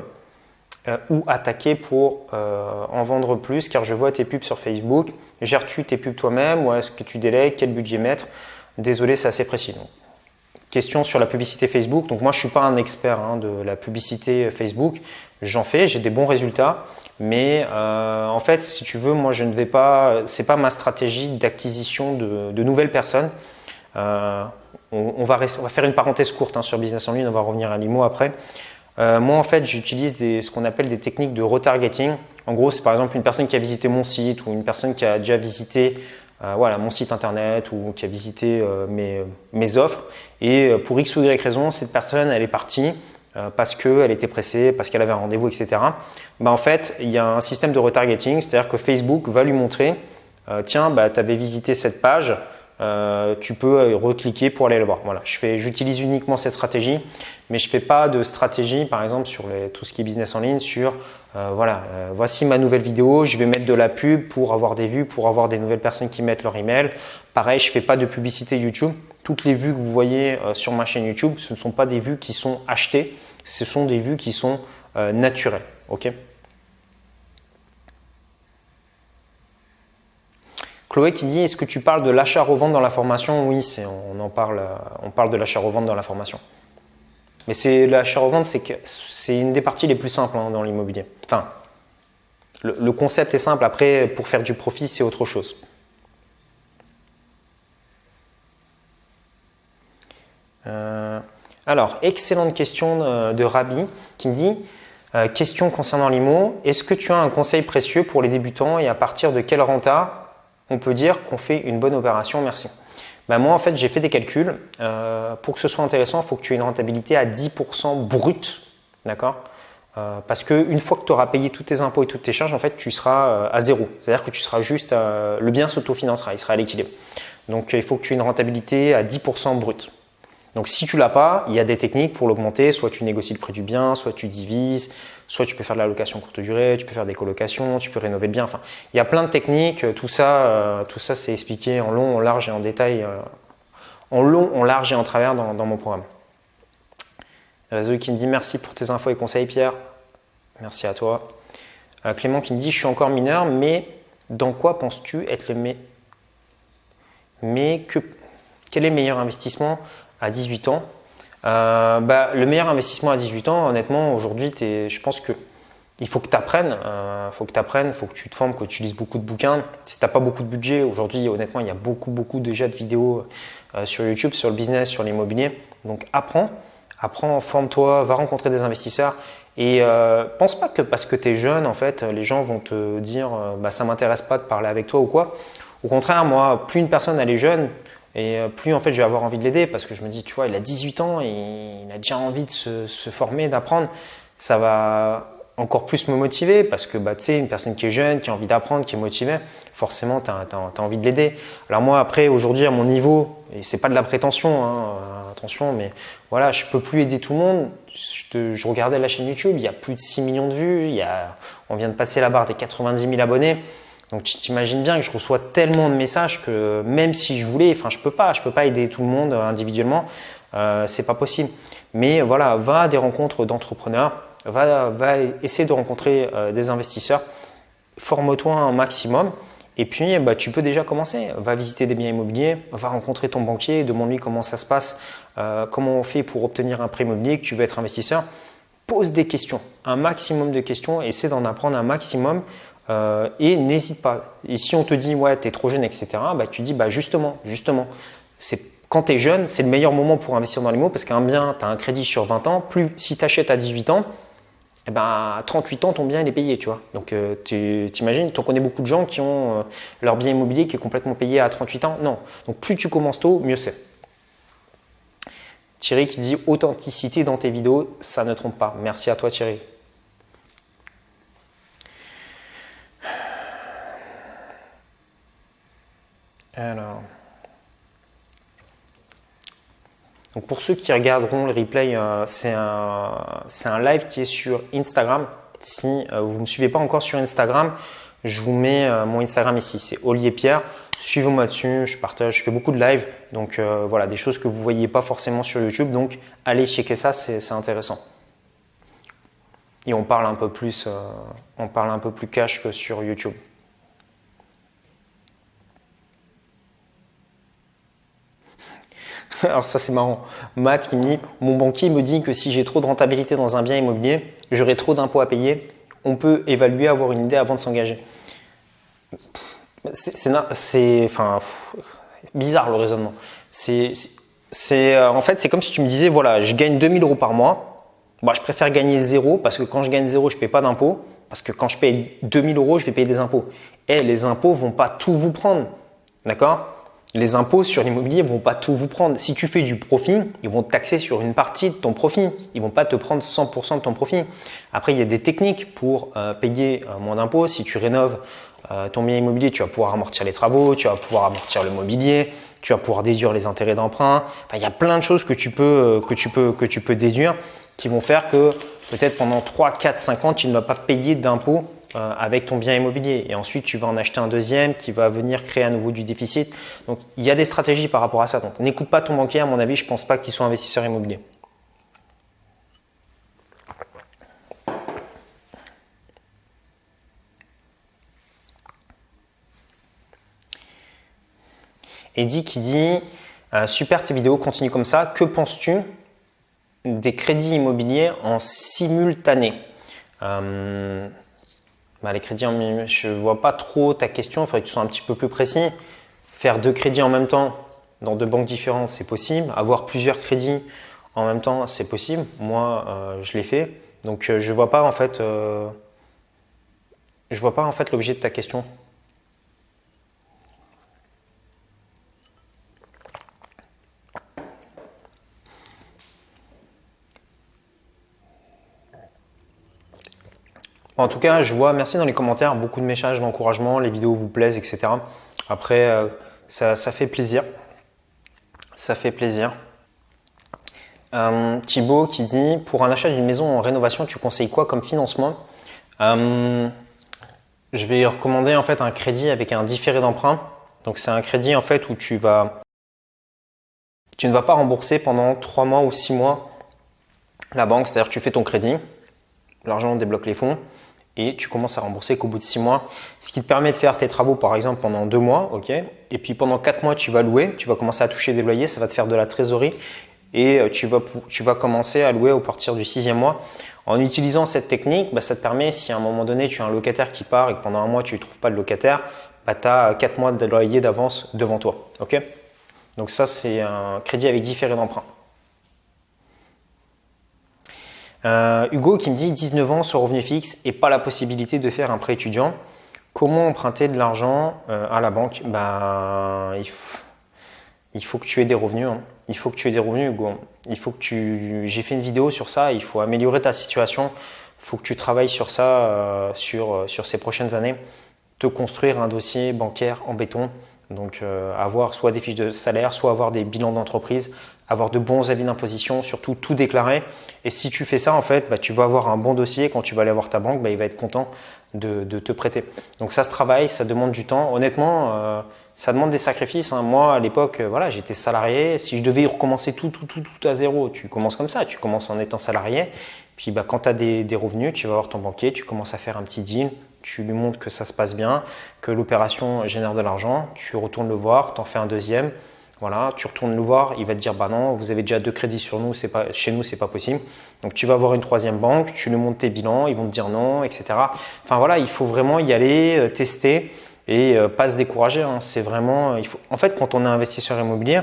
euh, ou attaquer pour en vendre plus car je vois tes pubs sur Facebook. Gères-tu tes pubs toi-même ou est-ce que tu délègues? Quel budget mettre? Désolé, c'est assez précis. question sur la publicité Facebook. Donc moi, je ne suis pas un expert hein, de la publicité Facebook. J'en fais, j'ai des bons résultats. Mais euh, en fait, si tu veux, moi, je ne vais pas. C'est pas ma stratégie d'acquisition de, nouvelles personnes. Euh, on, va faire une parenthèse courte hein, sur Business en ligne. On va revenir à l'IMO après. Euh, moi, en fait, j'utilise ce qu'on appelle des techniques de retargeting. En gros, c'est par exemple une personne qui a visité mon site ou une personne qui a déjà visité mon site internet ou qui a visité mes, mes, offres. Et pour X ou Y raison, cette personne, elle est partie. Euh, parce qu'elle était pressée, parce qu'elle avait un rendez-vous, etc. Bah, en fait, il y a un système de retargeting, c'est-à-dire que Facebook va lui montrer, euh, tiens, bah, tu avais visité cette page, euh, tu peux recliquer pour aller le voir. Voilà, j'utilise uniquement cette stratégie, mais je ne fais pas de stratégie, par exemple, sur tout ce qui est business en ligne, sur voilà, voici ma nouvelle vidéo, je vais mettre de la pub pour avoir des vues, pour avoir des nouvelles personnes qui mettent leur email. Pareil, je ne fais pas de publicité YouTube. Toutes les vues que vous voyez sur ma chaîne YouTube, ce ne sont pas des vues qui sont achetées, ce sont des vues qui sont euh, naturelles. Chloé qui dit Est-ce que tu parles de l'achat-revente dans la formation? Oui, on en parle, on parle de l'achat-revente dans la formation. Mais c'est l'achat-revente, c'est une des parties les plus simples hein, dans l'immobilier. Enfin, le, concept est simple. Après, pour faire du profit, c'est autre chose. Euh, alors, excellente question euh, de, Rabi qui me dit euh, Question concernant l'IMO, est-ce que tu as un conseil précieux pour les débutants et à partir de quel renta on peut dire qu'on fait une bonne opération? Merci. Ben moi, en fait, j'ai fait des calculs. Pour que ce soit intéressant, il faut que tu aies une rentabilité à 10% brut. D'accord? Parce qu'une fois que tu auras payé tous tes impôts et toutes tes charges, en fait, tu seras à zéro. C'est-à-dire que tu seras juste, le bien s'autofinancera, il sera à l'équilibre. Donc il faut que tu aies une rentabilité à 10% brut. Donc si tu l'as pas, il y a des techniques pour l'augmenter. Soit tu négocies le prix du bien, soit tu divises, soit tu peux faire de la location courte durée, tu peux faire des colocations, tu peux rénover le bien. Enfin, il y a plein de techniques. Tout ça, euh, tout ça c'est expliqué en long, en large et en détail, euh, en long, en large et en travers dans, mon programme. Réseau qui me dit merci pour tes infos et conseils, Pierre. Merci à toi. Euh, Clément qui me dit je suis encore mineur, mais dans quoi penses-tu être le meilleur Mais que, quel est le meilleur investissement à 18 ans. Euh, bah, le meilleur investissement à 18 ans, honnêtement, aujourd'hui, je pense que il faut que tu apprennes, euh, faut que tu apprennes, faut que tu te formes, que tu lises beaucoup de bouquins. Si tu n'as pas beaucoup de budget, aujourd'hui, honnêtement, il y a beaucoup, beaucoup déjà de vidéos euh, sur YouTube, sur le business, sur l'immobilier. Donc apprends, apprends, forme-toi, va rencontrer des investisseurs. Et pense pas que parce que tu es jeune, en fait, les gens vont te dire bah, ça m'intéresse pas de parler avec toi ou quoi. Au contraire, moi, plus une personne elle est jeune, et euh, plus en fait je vais avoir envie de l'aider parce que je me dis, tu vois, il a 18 ans, et il a déjà envie de se, former, d'apprendre. Ça va encore plus me motiver parce que bah, tu sais, une personne qui est jeune, qui a envie d'apprendre, qui est motivée, forcément, tu as, envie de l'aider. Alors moi, après, aujourd'hui, à mon niveau, et c'est pas de la prétention, hein, euh, attention, mais voilà, je peux plus aider tout le monde. Je, je, regardais la chaîne YouTube, il y a plus de 6 millions de vues, il y a, on vient de passer la barre des 90 000 abonnés. Donc tu t'imagines bien que je reçois tellement de messages que même si je voulais, enfin je peux pas, je peux pas aider tout le monde individuellement, euh, c'est pas possible. Mais voilà, va à des rencontres d'entrepreneurs, va, va essayer de rencontrer euh, des investisseurs, forme-toi un maximum. Et puis, bah, tu peux déjà commencer. Va visiter des biens immobiliers, va rencontrer ton banquier, demande-lui comment ça se passe, euh, comment on fait pour obtenir un prêt immobilier, que tu veux être investisseur. Pose des questions, un maximum de questions, essaie d'en apprendre un maximum euh, et n'hésite pas. Et si on te dit, ouais, tu es trop jeune, etc., bah, tu dis, bah, justement, justement, c'est quand tu es jeune, c'est le meilleur moment pour investir dans les mots parce qu'un bien, tu as un crédit sur 20 ans. Plus si tu achètes à 18 ans, eh ben, à 38 ans, ton bien il est payé, tu vois. Donc, euh, tu imagines, tu connais beaucoup de gens qui ont euh, leur bien immobilier qui est complètement payé à 38 ans? Non. Donc, plus tu commences tôt, mieux c'est. Thierry qui dit authenticité dans tes vidéos, ça ne trompe pas. Merci à toi, Thierry. Alors. Donc pour ceux qui regarderont le replay, euh, c'est un, live qui est sur Instagram. Si euh, vous ne me suivez pas encore sur Instagram, je vous mets euh, mon Instagram ici, c'est Olivier Pierre. Suivez-moi dessus, je partage, je fais beaucoup de live. Donc voilà, des choses que vous ne voyez pas forcément sur YouTube. Donc allez checker ça, c'est intéressant. Et on parle un peu plus, on parle un peu plus cash que sur YouTube. Alors ça c'est marrant. Matt qui me dit, mon banquier me dit que si j'ai trop de rentabilité dans un bien immobilier, j'aurai trop d'impôts à payer. On peut évaluer, avoir une idée avant de s'engager. C'est bizarre le raisonnement. C'est euh, en fait c'est comme si tu me disais voilà je gagne 2000 euros par mois. Bah, je préfère gagner zéro parce que quand je gagne zéro je ne paye pas d'impôts. Parce que quand je paye 2000 euros je vais payer des impôts. Et les impôts vont pas tout vous prendre. D'accord? Les impôts sur l'immobilier vont pas tout vous prendre. Si tu fais du profit, ils vont te taxer sur une partie de ton profit. Ils vont pas te prendre 100% de ton profit. Après, il y a des techniques pour euh, payer euh, moins d'impôts. Si tu rénoves euh, ton bien immobilier, tu vas pouvoir amortir les travaux, tu vas pouvoir amortir le mobilier, tu vas pouvoir déduire les intérêts d'emprunt. Il y a plein de choses que tu peux, que tu peux, que tu peux déduire qui vont faire que peut-être pendant 3, 4, 5 ans, tu ne vas pas payer d'impôts avec ton bien immobilier. Et ensuite, tu vas en acheter un deuxième qui va venir créer à nouveau du déficit. Donc, il y a des stratégies par rapport à ça. Donc, n'écoute pas ton banquier. À mon avis, je ne pense pas qu'il soit investisseur immobilier. Eddie qui dit euh, Super tes vidéos, continue comme ça. Que penses-tu des crédits immobiliers en simultané? Euh, bah, les crédits en je vois pas trop ta question, il faudrait que tu sois un petit peu plus précis. Faire deux crédits en même temps dans deux banques différentes, c'est possible. Avoir plusieurs crédits en même temps, c'est possible. Moi, euh, je l'ai fait. Donc, euh, je vois pas en fait, euh, je vois pas en fait l'objet de ta question. En tout cas, je vois, merci dans les commentaires, beaucoup de messages d'encouragement, les vidéos vous plaisent, etc. Après, euh, ça, fait plaisir. Ça fait plaisir. Euh, Thibaut qui dit Pour un achat d'une maison en rénovation, tu conseilles quoi comme financement? Euh, Je vais recommander en fait un crédit avec un différé d'emprunt. Donc, c'est un crédit en fait où tu vas. Tu ne vas pas rembourser pendant 3 mois ou 6 mois la banque, c'est-à-dire tu fais ton crédit, l'argent débloque les fonds et tu commences à rembourser qu'au bout de 6 mois, ce qui te permet de faire tes travaux par exemple pendant 2 mois, ok Et puis pendant 4 mois, tu vas louer, tu vas commencer à toucher des loyers, ça va te faire de la trésorerie et euh, tu vas, tu vas commencer à louer au partir du sixième mois. En utilisant cette technique, bah, ça te permet, si à un moment donné tu as un locataire qui part et que pendant un mois tu ne trouves pas de locataire, bah, tu as 4 mois de loyer d'avance devant toi. ok Donc ça, c'est un crédit avec différé d'emprunt. Euh, Hugo qui me dit 19 ans sur revenu fixe et pas la possibilité de faire un prêt étudiant. Comment emprunter de l'argent euh, à la banque? Ben, il, faut, que tu aies des revenus. Hein. Il faut que tu aies des revenus, Hugo. Il faut que tu. J'ai fait une vidéo sur ça. Il faut améliorer ta situation. Il faut que tu travailles sur ça euh, sur, sur ces prochaines années. Te construire un dossier bancaire en béton. Donc avoir soit des fiches de salaire, soit avoir des bilans d'entreprise, avoir de bons avis d'imposition, surtout tout déclarer. Et si tu fais ça, en fait, bah, tu vas avoir un bon dossier. Quand tu vas aller voir ta banque, bah, il va être content de, te prêter. Donc ça se travaille, ça demande du temps. Honnêtement, euh, ça demande des sacrifices. Hein. Moi, à l'époque, euh, voilà, j'étais salarié. Si je devais recommencer tout, tout, tout, tout à zéro, tu commences comme ça. Tu commences en étant salarié. Puis bah, quand tu as des, des, revenus, tu vas voir ton banquier, tu commences à faire un petit deal. Tu lui montres que ça se passe bien, que l'opération génère de l'argent. Tu retournes le voir, tu en fais un deuxième. Voilà, tu retournes le voir, il va te dire bah non, vous avez déjà deux crédits sur nous, c'est pas chez nous, c'est pas possible. Donc tu vas voir une troisième banque, tu lui montres tes bilans, ils vont te dire non, etc. Enfin voilà, il faut vraiment y aller, euh, tester et euh, pas se décourager. Hein. C'est vraiment, faut. En fait, quand on est investisseur immobilier,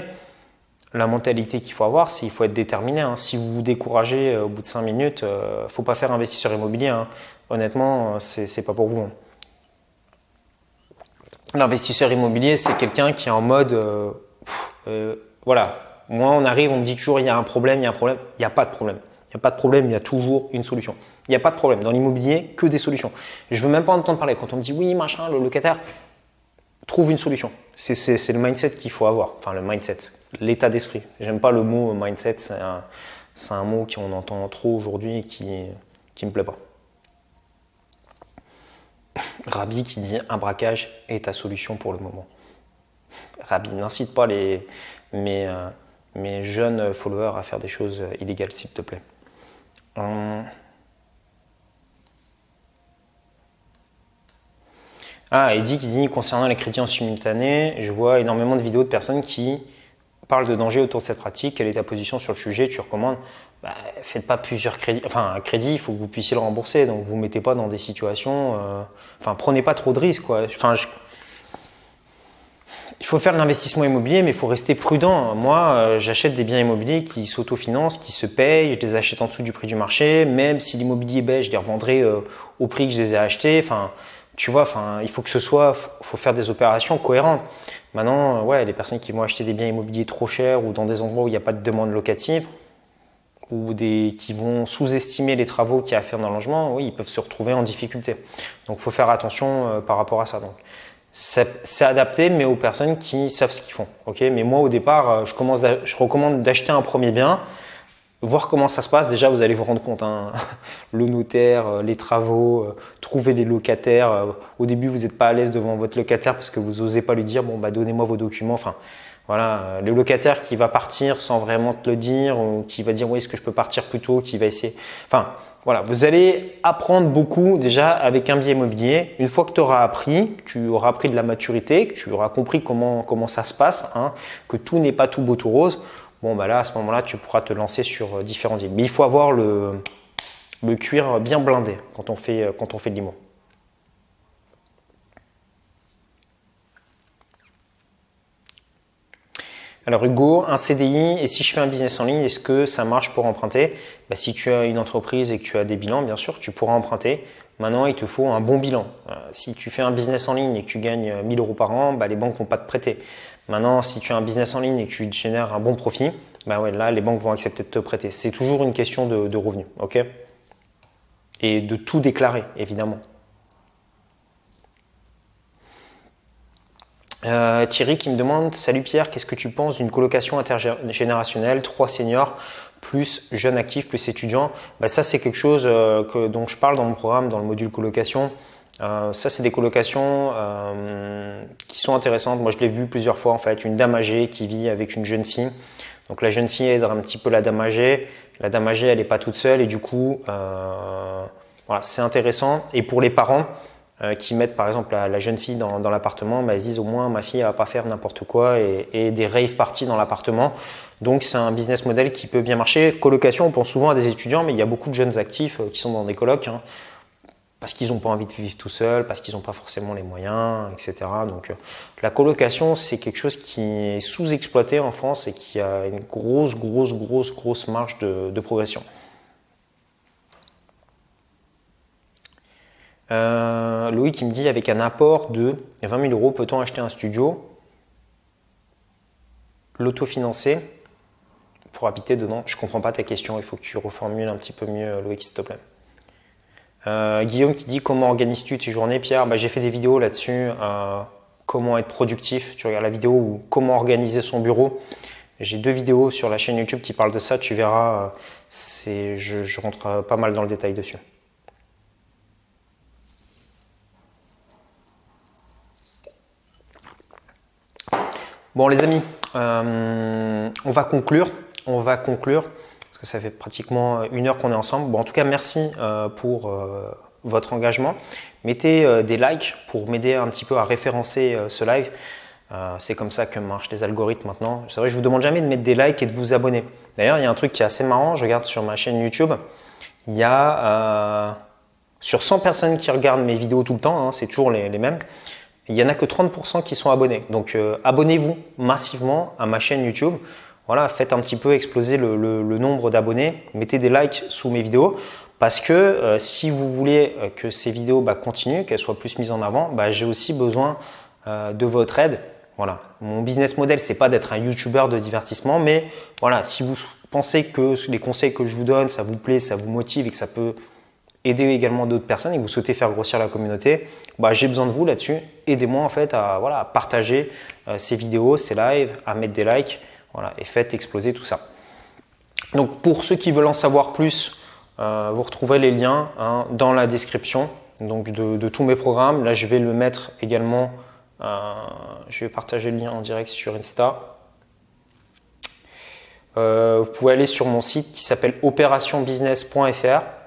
la mentalité qu'il faut avoir, c'est qu'il faut être déterminé. Hein. Si vous vous découragez euh, au bout de cinq minutes, ne faut pas faire investisseur immobilier. Hein. Honnêtement, c'est pas pour vous. L'investisseur immobilier, c'est quelqu'un qui est en mode euh, voilà, moi on arrive, on me dit toujours il y a un problème, il y a un problème. Il n'y a pas de problème. Il n'y a pas de problème, il y a toujours une solution. Il n'y a pas de problème. Dans l'immobilier, que des solutions. Je ne veux même pas entendre parler. Quand on me dit oui, machin, le locataire, trouve une solution. C'est le mindset qu'il faut avoir. Enfin, le mindset, l'état d'esprit. J'aime pas le mot mindset, c'est un, un, mot qu'on entend trop aujourd'hui et qui ne me plaît pas. Rabi qui dit un braquage est ta solution pour le moment. Rabbi, n'incite pas les, mes, euh, mes, jeunes followers à faire des choses illégales, s'il te plaît. Hum. Ah, Eddie qui dit concernant les crédits en simultané, je vois énormément de vidéos de personnes qui parlent de danger autour de cette pratique. Quelle est ta position sur le sujet? Tu recommandes? Bah, Faites pas plusieurs crédits. Enfin, un crédit, il faut que vous puissiez le rembourser. Donc, vous mettez pas dans des situations. Euh, enfin, prenez pas trop de risques. Quoi. Enfin, je, il faut faire l'investissement immobilier, mais il faut rester prudent. Moi, euh, j'achète des biens immobiliers qui s'autofinancent, qui se payent, je les achète en dessous du prix du marché. Même si l'immobilier baisse, je les revendrai euh, au prix que je les ai achetés. Enfin, tu vois, enfin, il faut que ce soit, faut faire des opérations cohérentes. Maintenant, euh, ouais, les personnes qui vont acheter des biens immobiliers trop chers ou dans des endroits où il n'y a pas de demande locative, ou des, qui vont sous-estimer les travaux qu'il y a à faire dans le logement, oui, ils peuvent se retrouver en difficulté. Donc, il faut faire attention par rapport à ça. Donc, c'est adapté, mais aux personnes qui savent ce qu'ils font. ok? Mais moi, au départ, euh, je, commence je recommande d'acheter un premier bien, voir comment ça se passe. Déjà, vous allez vous rendre compte, hein. le notaire, euh, les travaux, euh, trouver des locataires. Au début, vous n'êtes pas à l'aise devant votre locataire parce que vous n'osez pas lui dire, bon, bah, donnez-moi vos documents. Enfin, voilà, le locataire qui va partir sans vraiment te le dire, ou qui va dire, oui, est-ce que je peux partir plus tôt, qui va essayer. Enfin, voilà, vous allez apprendre beaucoup déjà avec un billet immobilier. Une fois que tu auras appris, tu auras appris de la maturité, que tu auras compris comment, ça se passe, hein, que tout n'est pas tout beau tout rose. Bon, bah là, à ce moment-là, tu pourras te lancer sur euh, différents îles. Mais il faut avoir le, cuir bien blindé quand on fait, euh, quand on de. Alors Hugo, un CDI et si je fais un business en ligne, est-ce que ça marche pour emprunter? Bah, Si tu as une entreprise et que tu as des bilans, bien sûr, tu pourras emprunter. Maintenant, il te faut un bon bilan. Euh, si tu fais un business en ligne et que tu gagnes 1000 euros par an, bah, les banques vont pas te prêter. Maintenant, si tu as un business en ligne et que tu génères un bon profit, bah ouais, là, les banques vont accepter de te prêter. C'est toujours une question de, revenus. ok? Et de tout déclarer, évidemment. Euh, Thierry qui me demande Salut Pierre, qu'est-ce que tu penses d'une colocation intergénérationnelle, trois seniors, plus jeunes actifs, plus étudiants? Bah, Ça, c'est quelque chose euh, que, dont je parle dans mon programme, dans le module colocation. Euh, ça, c'est des colocations qui sont intéressantes. Moi, je l'ai vu plusieurs fois en fait. Une dame âgée qui vit avec une jeune fille. Donc, la jeune fille aide un petit peu la dame âgée. La dame âgée, elle n'est pas toute seule et du coup, voilà, c'est intéressant. Et pour les parents, euh, qui mettent par exemple la, jeune fille dans, l'appartement, bah, ils disent au moins ma fille ne va pas faire n'importe quoi et, des rave parties dans l'appartement. Donc c'est un business model qui peut bien marcher. Colocation, on pense souvent à des étudiants, mais il y a beaucoup de jeunes actifs euh, qui sont dans des colocs. Hein, parce qu'ils n'ont pas envie de vivre tout seuls, parce qu'ils n'ont pas forcément les moyens, etc. Donc euh, la colocation, c'est quelque chose qui est sous-exploité en France et qui a une grosse, grosse, grosse, grosse marge de progression. Euh, Louis qui me dit avec un apport de 20 000 euros, peut-on acheter un studio L'autofinancer pour habiter dedans? Je comprends pas ta question, il faut que tu reformules un petit peu mieux, Louis, s'il te plaît. Euh, Guillaume qui dit comment organises-tu tes journées Pierre, bah, j'ai fait des vidéos là-dessus. Euh, comment être productif Tu regardes la vidéo ou comment organiser son bureau. J'ai deux vidéos sur la chaîne YouTube qui parlent de ça. Tu verras, je rentre pas mal dans le détail dessus. Bon les amis, euh, on va conclure. On va conclure parce que ça fait pratiquement une heure qu'on est ensemble. Bon, en tout cas, merci euh, pour euh, votre engagement. Mettez des likes pour m'aider un petit peu à référencer ce live. c'est comme ça que marchent les algorithmes maintenant. C'est vrai, je vous demande jamais de mettre des likes et de vous abonner. D'ailleurs, il y a un truc qui est assez marrant. Je regarde sur ma chaîne YouTube. Il y a sur 100 personnes qui regardent mes vidéos tout le temps, hein, c'est toujours les mêmes il n'y en a que 30% qui sont abonnés. Donc euh, abonnez-vous massivement à ma chaîne YouTube. Voilà, faites un petit peu exploser le, nombre d'abonnés. Mettez des likes sous mes vidéos. Parce que euh, si vous voulez euh, que ces vidéos bah, continuent, qu'elles soient plus mises en avant, bah, j'ai aussi besoin de votre aide. Voilà. Mon business model, c'est pas d'être un YouTuber de divertissement, mais voilà, si vous pensez que les conseils que je vous donne, ça vous plaît, ça vous motive et que ça peut aider également d'autres personnes et vous souhaitez faire grossir la communauté, bah, j'ai besoin de vous là-dessus. Aidez-moi en fait à, partager euh, ces vidéos, ces lives, à mettre des likes voilà, et faites exploser tout ça. Donc pour ceux qui veulent en savoir plus, euh, vous retrouverez les liens hein, dans la description donc de, tous mes programmes. Là, je vais le mettre également, euh, je vais partager le lien en direct sur Insta. vous pouvez aller sur mon site qui s'appelle opérationbusiness.fr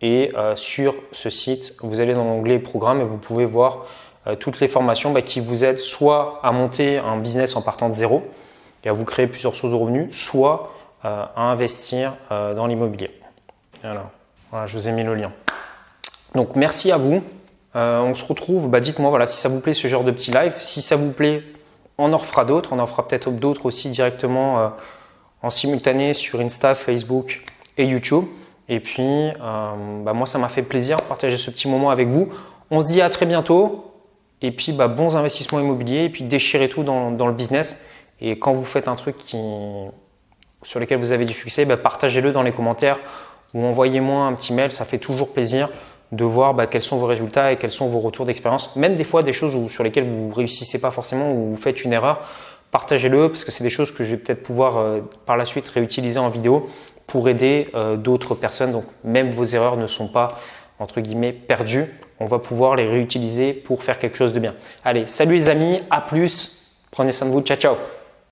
et euh, sur ce site, vous allez dans l'onglet Programme et vous pouvez voir euh, toutes les formations bah, qui vous aident soit à monter un business en partant de zéro et à vous créer plusieurs sources de revenus, soit euh, à investir dans l'immobilier. Voilà. voilà, je vous ai mis le lien. Donc merci à vous. on se retrouve, bah, dites-moi voilà, si ça vous plaît ce genre de petit live. Si ça vous plaît, on en fera d'autres. On en fera peut-être d'autres aussi directement en simultané sur Insta, Facebook et YouTube. Et puis, euh, bah, moi, ça m'a fait plaisir de partager ce petit moment avec vous. On se dit à très bientôt. Et puis, bah, bons investissements immobiliers. Et puis, déchirez tout dans, le business. Et quand vous faites un truc sur lequel vous avez du succès, bah, partagez-le dans les commentaires ou envoyez-moi un petit mail. Ça fait toujours plaisir de voir quels sont vos résultats et quels sont vos retours d'expérience. Même des fois, des choses sur lesquelles vous ne réussissez pas forcément ou vous faites une erreur, partagez-le parce que c'est des choses que je vais peut-être pouvoir euh, par la suite réutiliser en vidéo pour aider euh, d'autres personnes. Donc même vos erreurs ne sont pas entre guillemets perdues. On va pouvoir les réutiliser pour faire quelque chose de bien. Allez, salut les amis, à plus. Prenez soin de vous. Ciao ciao.